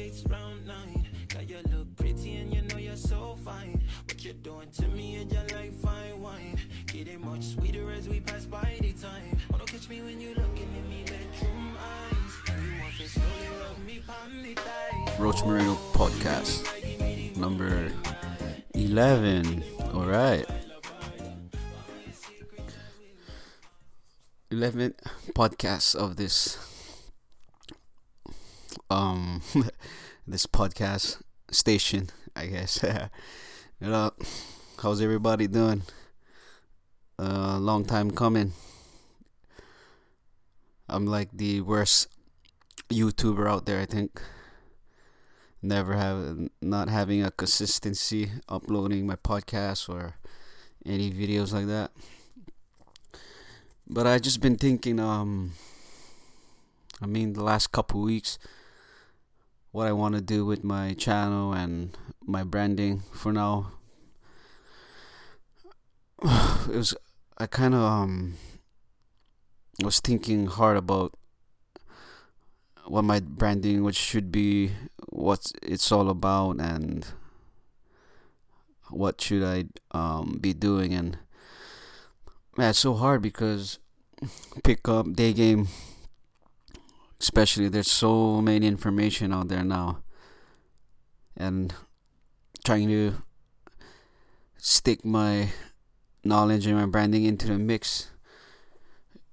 gates round nine. Got you look pretty and you know you're so fine. What you're doing to me and your like fine wine. Getting much sweeter as we pass by the time. Oh, catch me when you looking in me bedroom eyes. You want to slowly rub me the thighs. Roach Marino podcast number 11. All right. 11th podcast of this um this podcast station, I guess. you know, how's everybody doing? A uh, long time coming. I'm like the worst YouTuber out there, I think. Never have not having a consistency uploading my podcast or any videos like that. But I just been thinking um I mean the last couple weeks what I want to do with my channel and my branding for now. It was I kind of um was thinking hard about what my branding which should be what it's all about and what should I um be doing and man it's so hard because pick up day game especially there's so many information out there now. And trying to stick my knowledge and my branding into the mix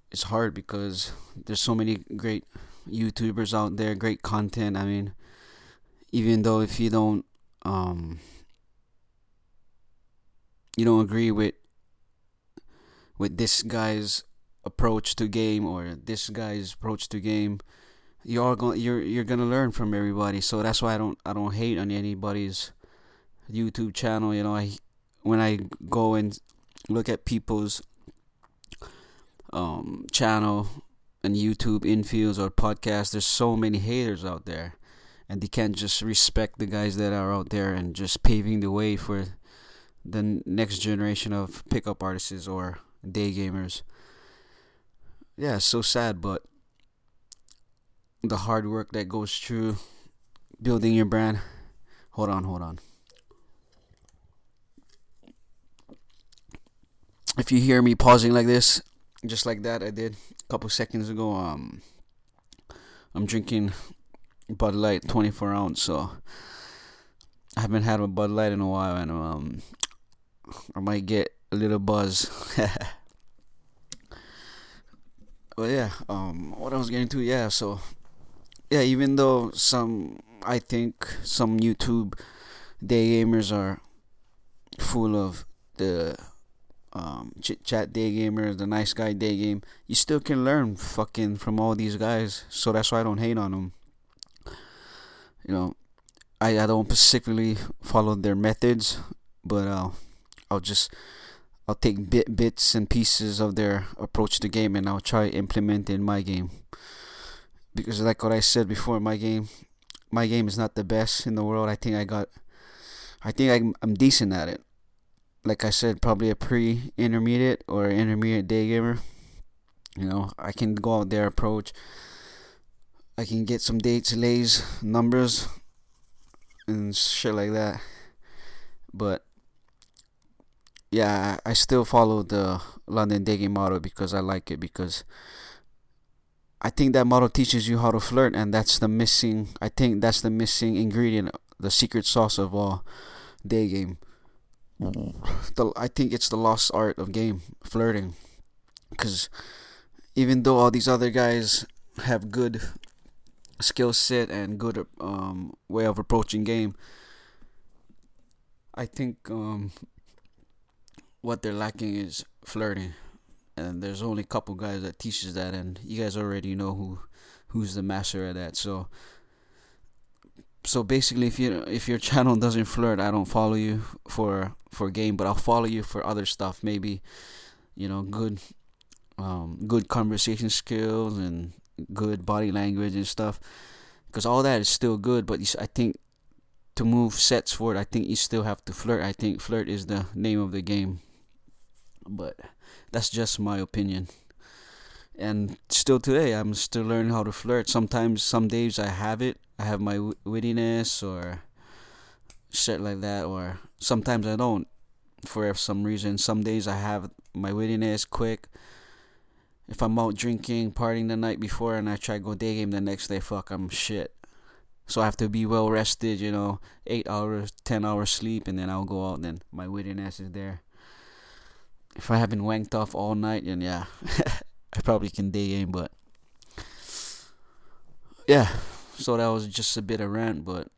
it's hard because there's so many great youtubers out there great content. I mean even though if you don't um you don't agree with with this guy's approach to game or this guy's approach to game you are going you're you're gonna learn from everybody. So that's why i don't i don't hate on anybody's youtube channel. You know i when i go and look at people's um channel and youtube infields or podcasts there's so many haters out there. And they can't just respect the guys that are out there and just paving the way for the next generation of pickup artists or day gamers yeah, it's so sad, but the hard work that goes through building your brand. Hold on, hold on. If you hear me pausing like this, just like that, I did a couple seconds ago. Um, I'm drinking Bud Light 24 ounce, so I haven't had a Bud Light in a while, and um, I might get a little buzz. but yeah, um, what I was getting to, yeah. So, yeah, even though some, I think some YouTube day gamers are full of the um, chit chat day gamers, the nice guy day game, you still can learn fucking from all these guys. So that's why I don't hate on them. You know, I I don't specifically follow their methods, but uh, I'll just I'll take bit bits and pieces of their approach to game and I'll try implement in my game. Because like what I said before, my game, my game is not the best in the world. I think I got, I think I'm I'm decent at it. Like I said, probably a pre-intermediate or intermediate day gamer. You know, I can go out there approach. I can get some dates, lays, numbers, and shit like that. But yeah, I still follow the London dating model because I like it because I think that model teaches you how to flirt and that's the missing I think that's the missing ingredient the secret sauce of all day game. The, I think it's the lost art of game flirting cuz even though all these other guys have good skill set and good um, way of approaching game I think um, what they're lacking is flirting, and there's only a couple guys that teaches that, and you guys already know who who's the master of that. So so basically, if you if your channel doesn't flirt, I don't follow you for for game, but I'll follow you for other stuff. Maybe you know good um, good conversation skills and good body language and stuff. Because all that is still good, but I think to move sets forward, I think you still have to flirt. I think flirt is the name of the game but that's just my opinion. and still today I'm still learning how to flirt. Sometimes, some days I have it. I have my wittiness or shit like that, or sometimes I don't. For some reason, some days I have my wittiness quick. If I'm out drinking, partying the night before, and I try to go day game the next day, fuck, I'm shit. So I have to be well rested, you know, eight hours, ten hours sleep, and then I'll go out. And then my wittiness is there. If I haven't wanked off all night, then yeah, I probably can day game. But yeah, so that was just a bit of rant, but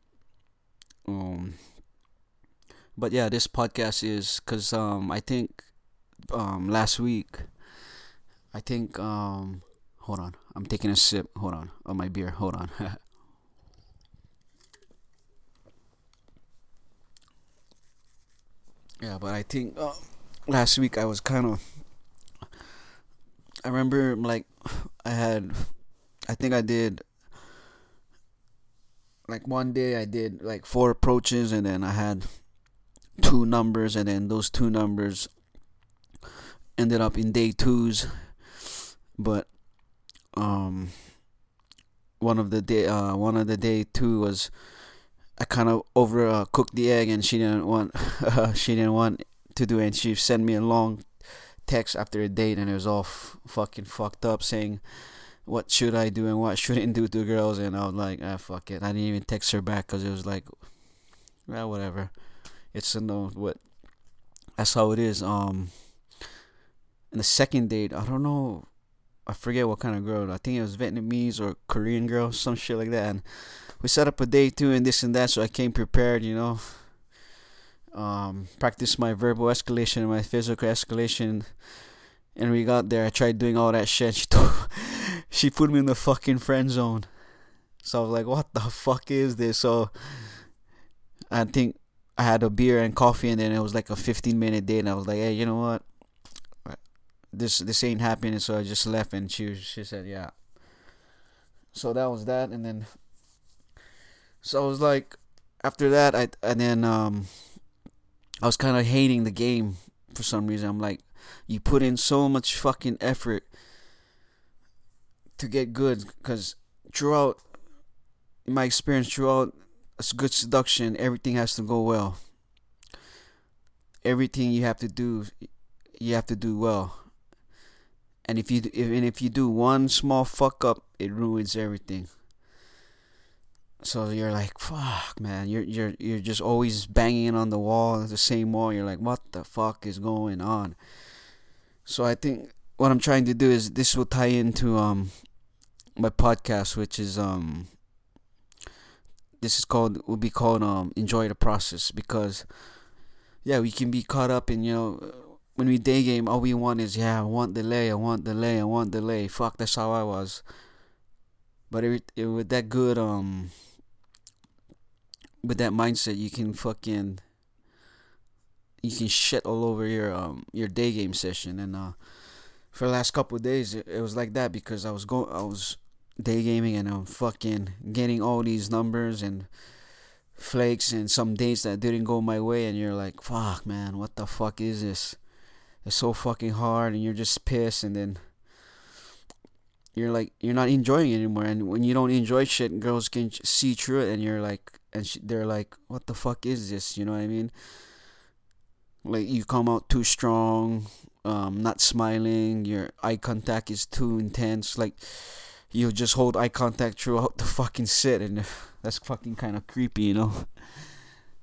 um, but yeah, this podcast is because um I think um last week I think um hold on I'm taking a sip hold on of my beer hold on Yeah, but I think uh, last week I was kind of. I remember like I had, I think I did. Like one day I did like four approaches and then I had two numbers and then those two numbers ended up in day twos, but um one of the day uh one of the day two was I kind of overcooked uh, the egg, and she didn't want she didn't want to do. And she sent me a long text after a date, and it was all f- fucking fucked up, saying what should I do and what shouldn't do to girls. And I was like, ah, fuck it. I didn't even text her back because it was like, well, whatever. It's a no. What? That's how it is. Um. And the second date, I don't know. I forget what kind of girl. I think it was Vietnamese or Korean girl, some shit like that. And we set up a day too and this and that so I came prepared, you know. Um, practice my verbal escalation and my physical escalation. And we got there. I tried doing all that shit. She told, she put me in the fucking friend zone. So I was like, what the fuck is this? So I think I had a beer and coffee, and then it was like a 15 minute date. And I was like, hey, you know what? This this ain't happening. So I just left, and she she said, yeah. So that was that, and then so I was like, after that, I and then um, I was kind of hating the game for some reason. I'm like, you put in so much fucking effort to get good, because throughout my experience, throughout a good seduction, everything has to go well. Everything you have to do, you have to do well. And if you if, and if you do one small fuck up, it ruins everything so you're like fuck man. You're you're you're just always banging on the wall the same wall. You're like what the fuck is going on? So i think what i'm trying to do is this will tie into um my podcast which is um this is called will be called um enjoy the process because yeah we can be caught up in you know when we day game all we want is yeah i want delay i want delay i want delay fuck that's how i was. But it, it with that good um with that mindset, you can fucking you can shit all over your um your day game session. And uh, for the last couple days, it, it was like that because I was going, I was day gaming and I'm fucking getting all these numbers and flakes and some days that didn't go my way. And you're like fuck man what the fuck is this? It's so fucking hard. And you're just pissed. And then you're like you're not enjoying it anymore and when you don't enjoy shit girls can see through it and you're like and she, they're like, "What the fuck is this?" You know what I mean? Like you come out too strong, um, not smiling. Your eye contact is too intense. Like you just hold eye contact throughout the fucking sit, and that's fucking kind of creepy, you know.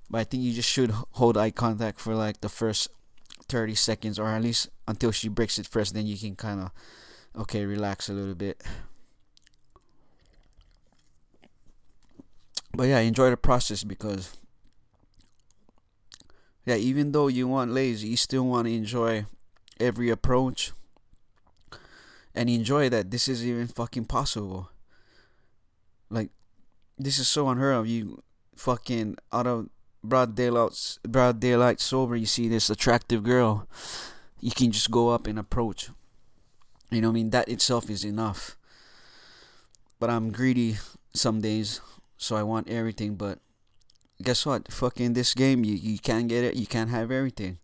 But I think you just should hold eye contact for like the first thirty seconds, or at least until she breaks it first. Then you can kind of okay relax a little bit. but yeah, enjoy the process because yeah, even though you want lazy, you still want to enjoy every approach and enjoy that this is even fucking possible. Like this is so unheard of. You fucking out of broad daylight, broad daylight sober. You see this attractive girl, you can just go up and approach. You know, I mean that itself is enough. But I'm greedy some days so I want everything. But guess what? Fucking this game, you you can't get it. You can't have everything.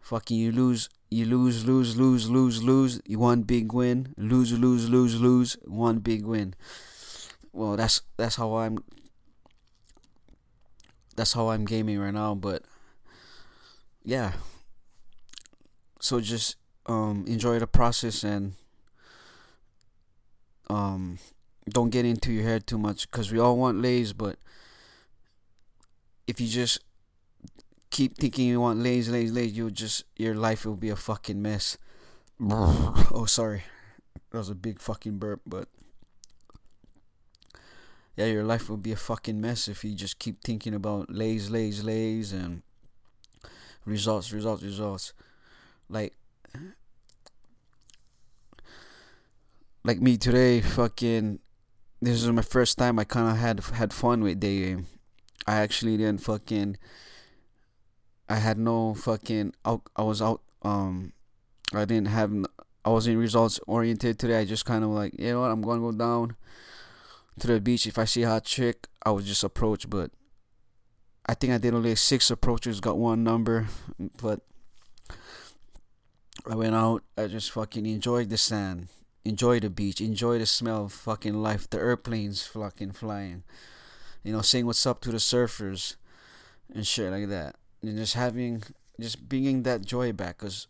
Fucking you lose you lose, lose, lose, lose, lose, You one big win, lose, lose, lose, lose, one big win. Well, that's that's how I'm. That's how I'm gaming right now, but yeah. So just um, enjoy the process and um, don't get into your head too much because we all want lays, but if you just keep thinking you want lays, lays, lays, you'll just your life will be a fucking mess. oh, sorry, that was a big fucking burp, but yeah, your life will be a fucking mess if you just keep thinking about lays, lays, lays, and results, results, results. Like like me today, fucking. This is my first time I kind of had had fun with day game. I actually didn't fucking. I had no fucking. Out, I was out. Um, I didn't have. I wasn't results oriented today. I just kind of like, you know what, I'm gonna go down to the beach. If I see a hot chick, I would just approach. But I think I did only six approaches, got one number, but I went out. I just fucking enjoyed the sand enjoy the beach, enjoy the smell of fucking life, the airplanes fucking flying, you know, saying what's up to the surfers and shit like that, and just having, just bringing that joy back, cause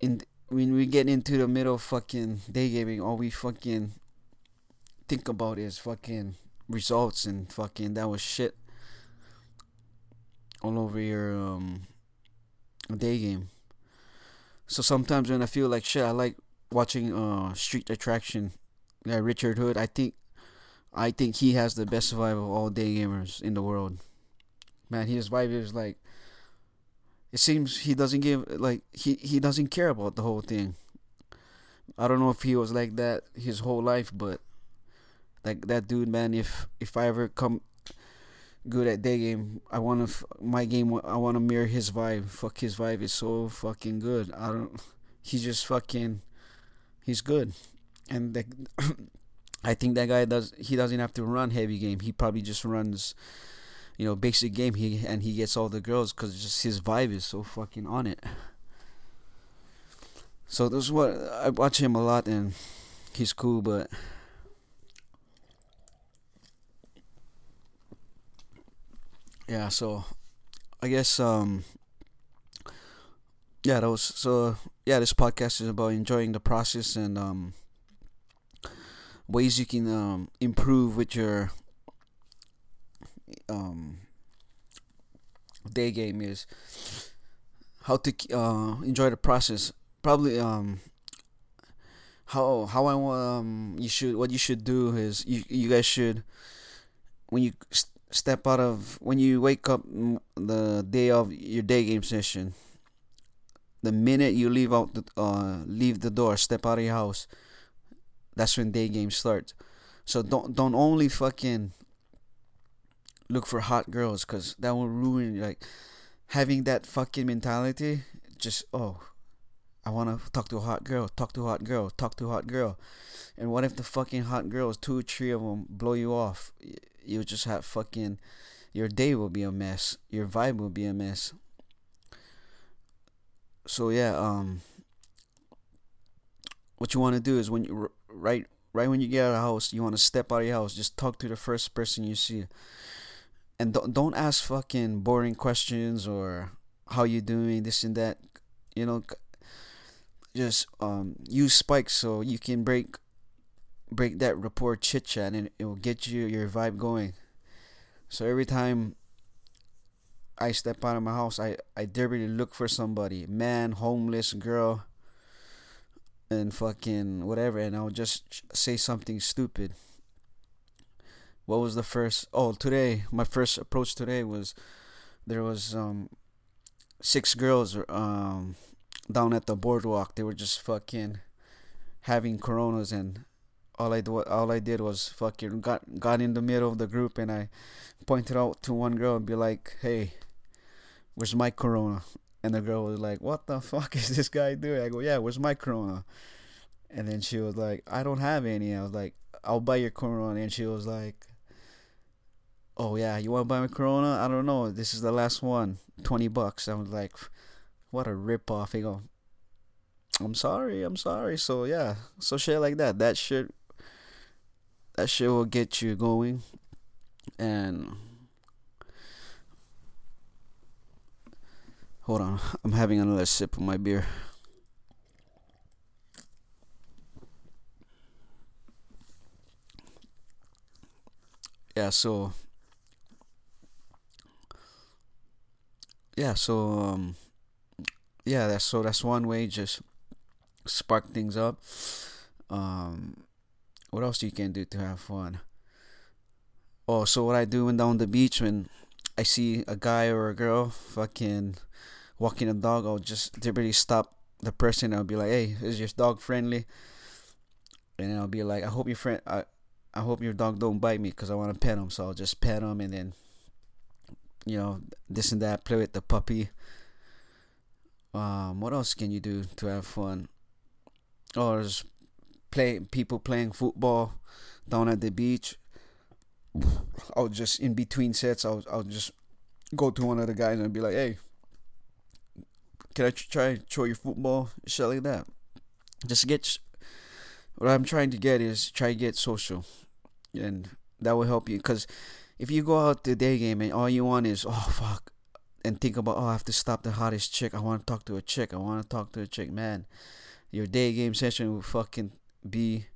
in when we get into the middle of fucking day gaming, all we fucking think about is fucking results and fucking that was shit all over your um day game. So sometimes when I feel like shit, I like watching uh Street Attraction, yeah, Richard Hood. I think, I think he has the best vibe of all day gamers in the world. Man, his vibe is like. It seems he doesn't give like he he doesn't care about the whole thing. I don't know if he was like that his whole life, but like that dude, man. If if I ever come good at day game, I want to f- my game. I want to mirror his vibe. Fuck his vibe is so fucking good. I don't. He just fucking he's good, and I think that guy does. He doesn't have to run heavy game. He probably just runs, you know, basic game. He and he gets all the girls because just his vibe is so fucking on it. So this is what I watch him a lot, and he's cool, but. Yeah, so I guess um yeah, that was so. Yeah, this podcast is about enjoying the process and um, ways you can um, improve with your um, day game is how to uh, enjoy the process. Probably um, how how I um you should what you should do is you you guys should when you step out of when you wake up the day of your day game session the minute you leave out the uh, leave the door, step out of your house, that's when day game starts. So don't don't only fucking look for hot girls, cause that will ruin like having that fucking mentality. Just oh, I wanna talk to a hot girl, talk to a hot girl, talk to a hot girl, and what if the fucking hot girls, two or three of them, blow you off? You just have fucking your day will be a mess. Your vibe will be a mess so yeah, um, what you want to do is when you right right when you get out of the house, you want to step out of your house, just talk to the first person you see, and don't don't ask fucking boring questions or how you doing this and that, you know. Just um use spikes so you can break break that rapport chit chat and it will get you your vibe going. So every time I step out of my house, I, I deliberately look for somebody, man, homeless, girl, and fucking whatever, and I'll just say something stupid. What was the first? Oh, today, my first approach today was there was um six girls um down at the boardwalk. They were just fucking having coronas and all I do, all I did was fucking got got in the middle of the group and I pointed out to one girl and be like, "Hey, where's my corona? And the girl was like, what the fuck is this guy doing? I go, yeah, where's my corona? And then she was like, I don't have any. I was like, I'll buy your corona. And she was like, oh yeah, you want to buy my corona? I don't know. This is the last one, 20 bucks. I was like, what a rip off. He go, I'm sorry, I'm sorry. So yeah, so shit like that. That shit, that shit will get you going, and hold on, I'm having another sip of my beer. Yeah, so yeah, so um, yeah, that's so that's one way just spark things up. Um, what else you can do to have fun? Oh, so what I do when down the beach when I see a guy or a girl fucking walking a dog, I'll just deliberately stop the person. I'll be like, "Hey, is your dog friendly?" And I'll be like, "I hope your friend, I, I hope your dog don't bite me because I want to pet him." So I'll just pet him and then, you know, this and that, play with the puppy. Um, what else can you do to have fun? Oh, play people playing football down at the beach. I'll just in between sets, I'll I'll just go to one of the guys and be like, "Hey, can I try show you football?" Shit like that. Just get what I'm trying to get is try to get social, and that will help you. Cause if you go out the day game and all you want is oh fuck, and think about oh I have to stop the hottest chick. I want to talk to a chick. I want to talk to a chick. Man, your day game session will fucking be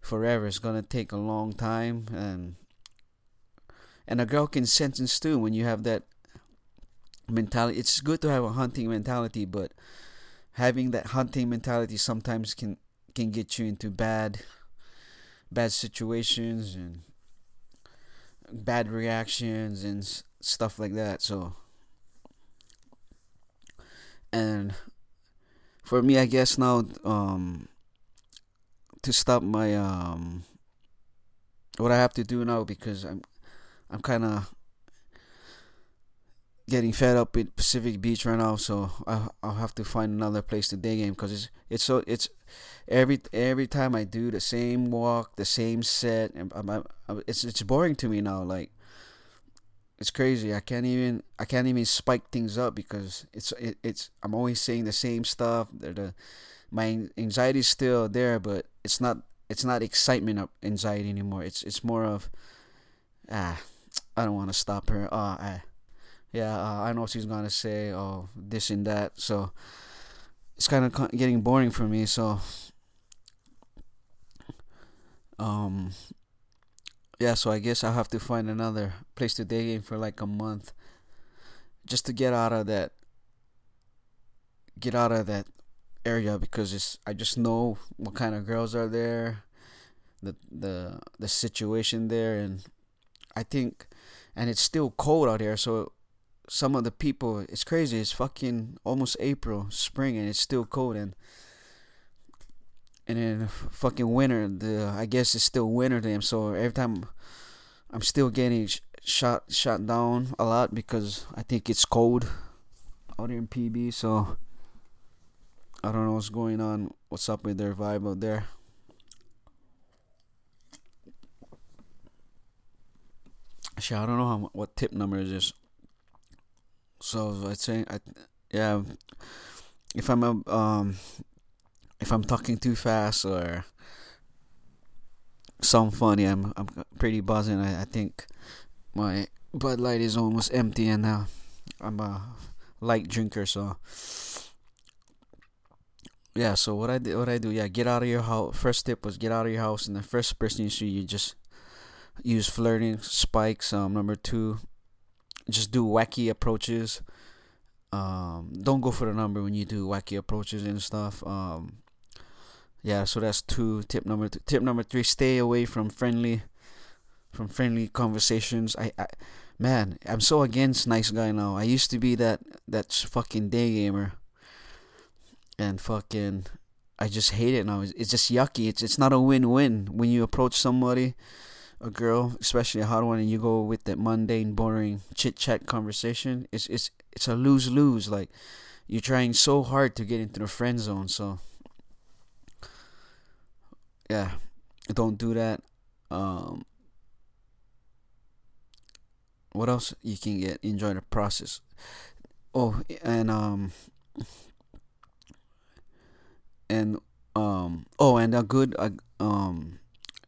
forever. It's gonna take a long time, and and a girl can sense too when you have that mentality. It's good to have a hunting mentality, but having that hunting mentality sometimes can can get you into bad bad situations and bad reactions and stuff like that. So and for me, I guess now um to stop my um what I have to do now because I'm I'm kind of getting fed up with Pacific Beach right now, so I I'll have to find another place to day game because it's it's so it's every every time I do the same walk, the same set, and I'm, I'm, it's it's boring to me now. Like it's crazy. I can't even I can't even spike things up because it's it, it's I'm always saying the same stuff. The my anxiety is still there, but it's not it's not excitement of anxiety anymore. It's it's more of ah I don't want to stop her. Ah, yeah, uh, I know she's gonna say oh this and that. So it's kind of getting boring for me. So um yeah, so I guess I'll have to find another place to day game for like a month just to get out of that get out of that area because it's I just know what kind of girls are there the the the situation there and I think and it's still cold out here so some of the people it's crazy it's fucking almost April spring and it's still cold and and then fucking winter the I guess it's still winter to them so every time I'm still getting sh- shot shot down a lot because I think it's cold out here in PB so I don't know what's going on what's up with their vibe out there Actually, I don't know how, what tip number is this. So I'd say, I yeah, if I'm a, um, if I'm talking too fast or some funny, I'm I'm pretty buzzing. I, I think my Bud Light is almost empty, and now I'm a light drinker, so yeah. So what I did, what I do, yeah, get out of your house. First tip was get out of your house, and the first person you see, you just use flirting spikes. Um, number two, just do wacky approaches. Um, don't go for the number when you do wacky approaches and stuff. Um, yeah, so that's two. Tip number two. Tip number three: stay away from friendly, from friendly conversations. I, I, man, I'm so against nice guy now. I used to be that that fucking day gamer, and fucking, I just hate it now. It's, just yucky. It's it's not a win-win when you approach somebody a girl, especially a hot one, and you go with that mundane, boring chit chat conversation, it's it's it's a lose lose. Like you're trying so hard to get into the friend zone. So yeah, don't do that. Um, what else you can get? Enjoy the process. Oh, and um, and um oh and a good uh, um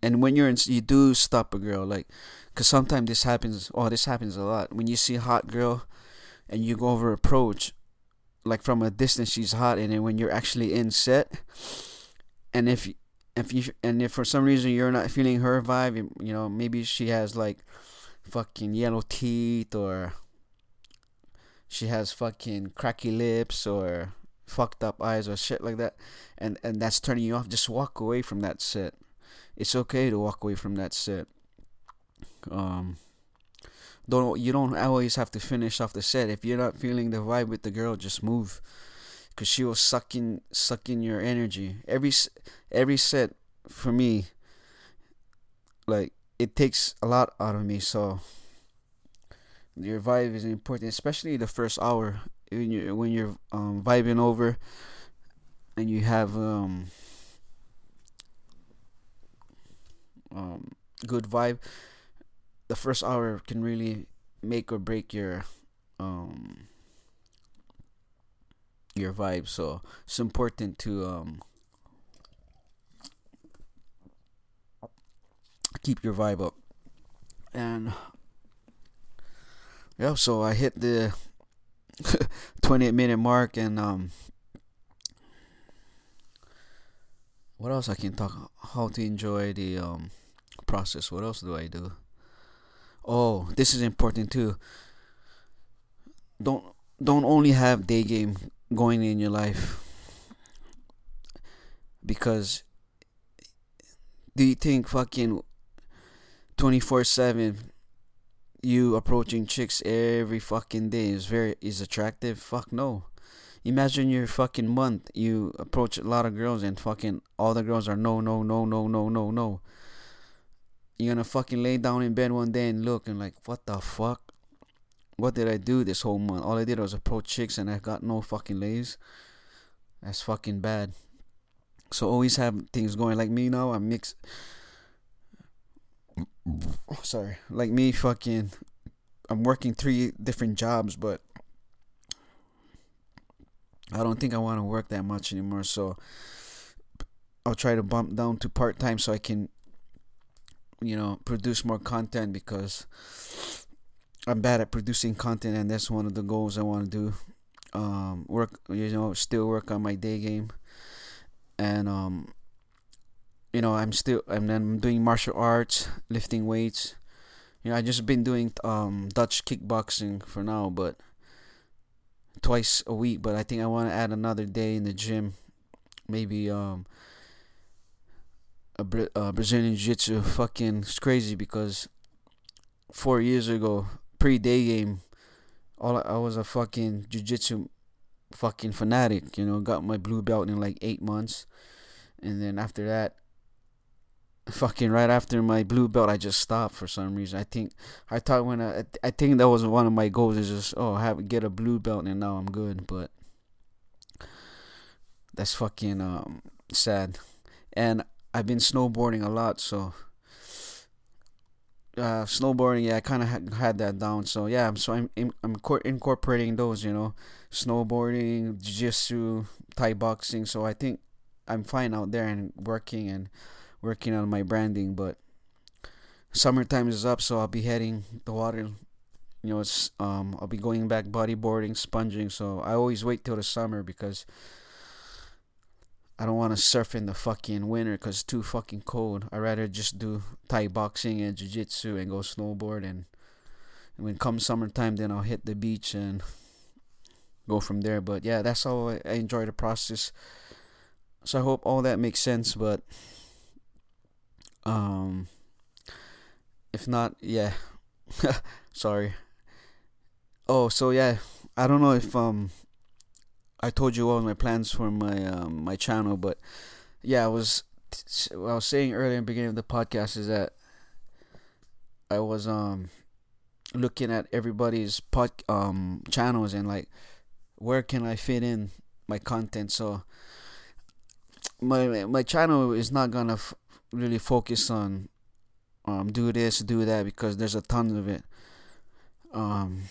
and when you're in you do stop a girl like because sometimes this happens oh this happens a lot. When you see a hot girl and you go over approach like from a distance she's hot and then when you're actually in set and if if you and if for some reason you're not feeling her vibe you know maybe she has like fucking yellow teeth or she has fucking cracky lips or fucked up eyes or shit like that and and that's turning you off. Just walk away from that set it's okay to walk away from that set um don't you don't always have to finish off the set. If you're not feeling the vibe with the girl just move because she will suck in suck in your energy. Every every set for me like it takes a lot out of me so your vibe is important especially the first hour when you're when you're um, vibing over and you have um, um, good vibe the first hour can really make or break your um your vibe. So it's important to um keep your vibe up. And yeah so i hit the 28 minute mark and um what else i can talk how to enjoy the um process? What else do i do? Oh this is important too. Don't don't only have day game going in your life because do you think fucking 24 7 you approaching chicks every fucking day is very is attractive fuck no imagine your fucking month you approach a lot of girls and fucking all the girls are no no no no no no no you're gonna fucking lay down in bed one day and look and like, what the fuck? What did I do this whole month? All I did was approach chicks and I got no fucking lays. That's fucking bad. So always have things going like me now. I mix. Oh, sorry, like me, fucking. I'm working three different jobs, but I don't think I want to work that much anymore. So I'll try to bump down to part time so I can you know produce more content because I'm bad at producing content and that's one of the goals I want to do um work you know still work on my day game and um you know I'm still I'm doing martial arts lifting weights. You know I just been doing um Dutch kickboxing for now but twice a week but I think I want to add another day in the gym. Maybe um a uh, Brazilian Jiu-Jitsu. Fucking it's crazy because four years ago, pre-day game, all I, I was a fucking Jiu-Jitsu fucking fanatic. You know, got my blue belt in like eight months, and then after that, fucking right after my blue belt, I just stopped for some reason. I think I thought when I I think that was one of my goals is just oh have get a blue belt and now I'm good, but that's fucking um sad. And I've been snowboarding a lot, so uh, snowboarding, yeah, I kind of had, had that down. So yeah, so I'm I'm incorporating those, you know, snowboarding, jiu-jitsu, Thai boxing. So I think I'm fine out there and working and working on my branding. But summertime is up, so I'll be heading the water. You know, it's um I'll be going back bodyboarding, sponging. So I always wait till the summer because I don't want to surf in the fucking winter because it's too fucking cold. I'd rather just do Thai boxing and jiu jitsu and go snowboard. And, and when come summertime, then I'll hit the beach and go from there. But yeah, that's how I, I enjoy the process. So I hope all that makes sense. But um, if not, yeah, sorry. Oh, so yeah, I don't know if um I told you all my plans for my um, my channel, but yeah, I was I was saying earlier in the beginning of the podcast is that I was um looking at everybody's pod um channels and like where can I fit in my content. So my my channel is not gonna f- really focus on um do this do that because there's a ton of it. Um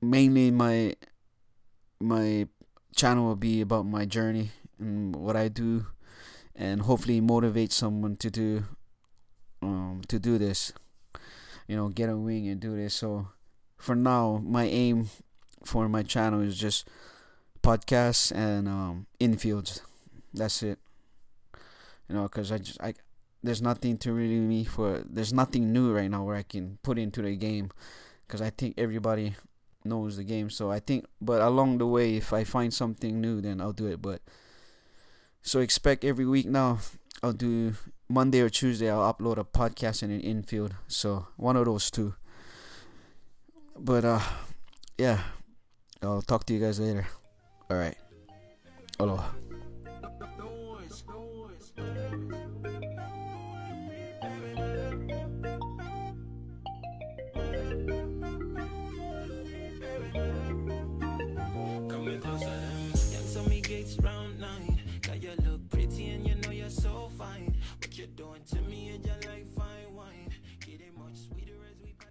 mainly my my channel will be about my journey and what I do, and hopefully motivate someone to do um to do this. You know, get a wing and do this. So for now, my aim for my channel is just podcasts and um infields. That's it. You know, cause I just I there's nothing to really me for there's nothing new right now where I can put into the game because I think everybody knows the game. So I think, but along the way, if I find something new, then I'll do it. But so expect every week now. I'll do Monday or Tuesday. I'll upload a podcast and an infield. So one of those two. But uh, yeah, I'll talk to you guys later. All right. Aloha.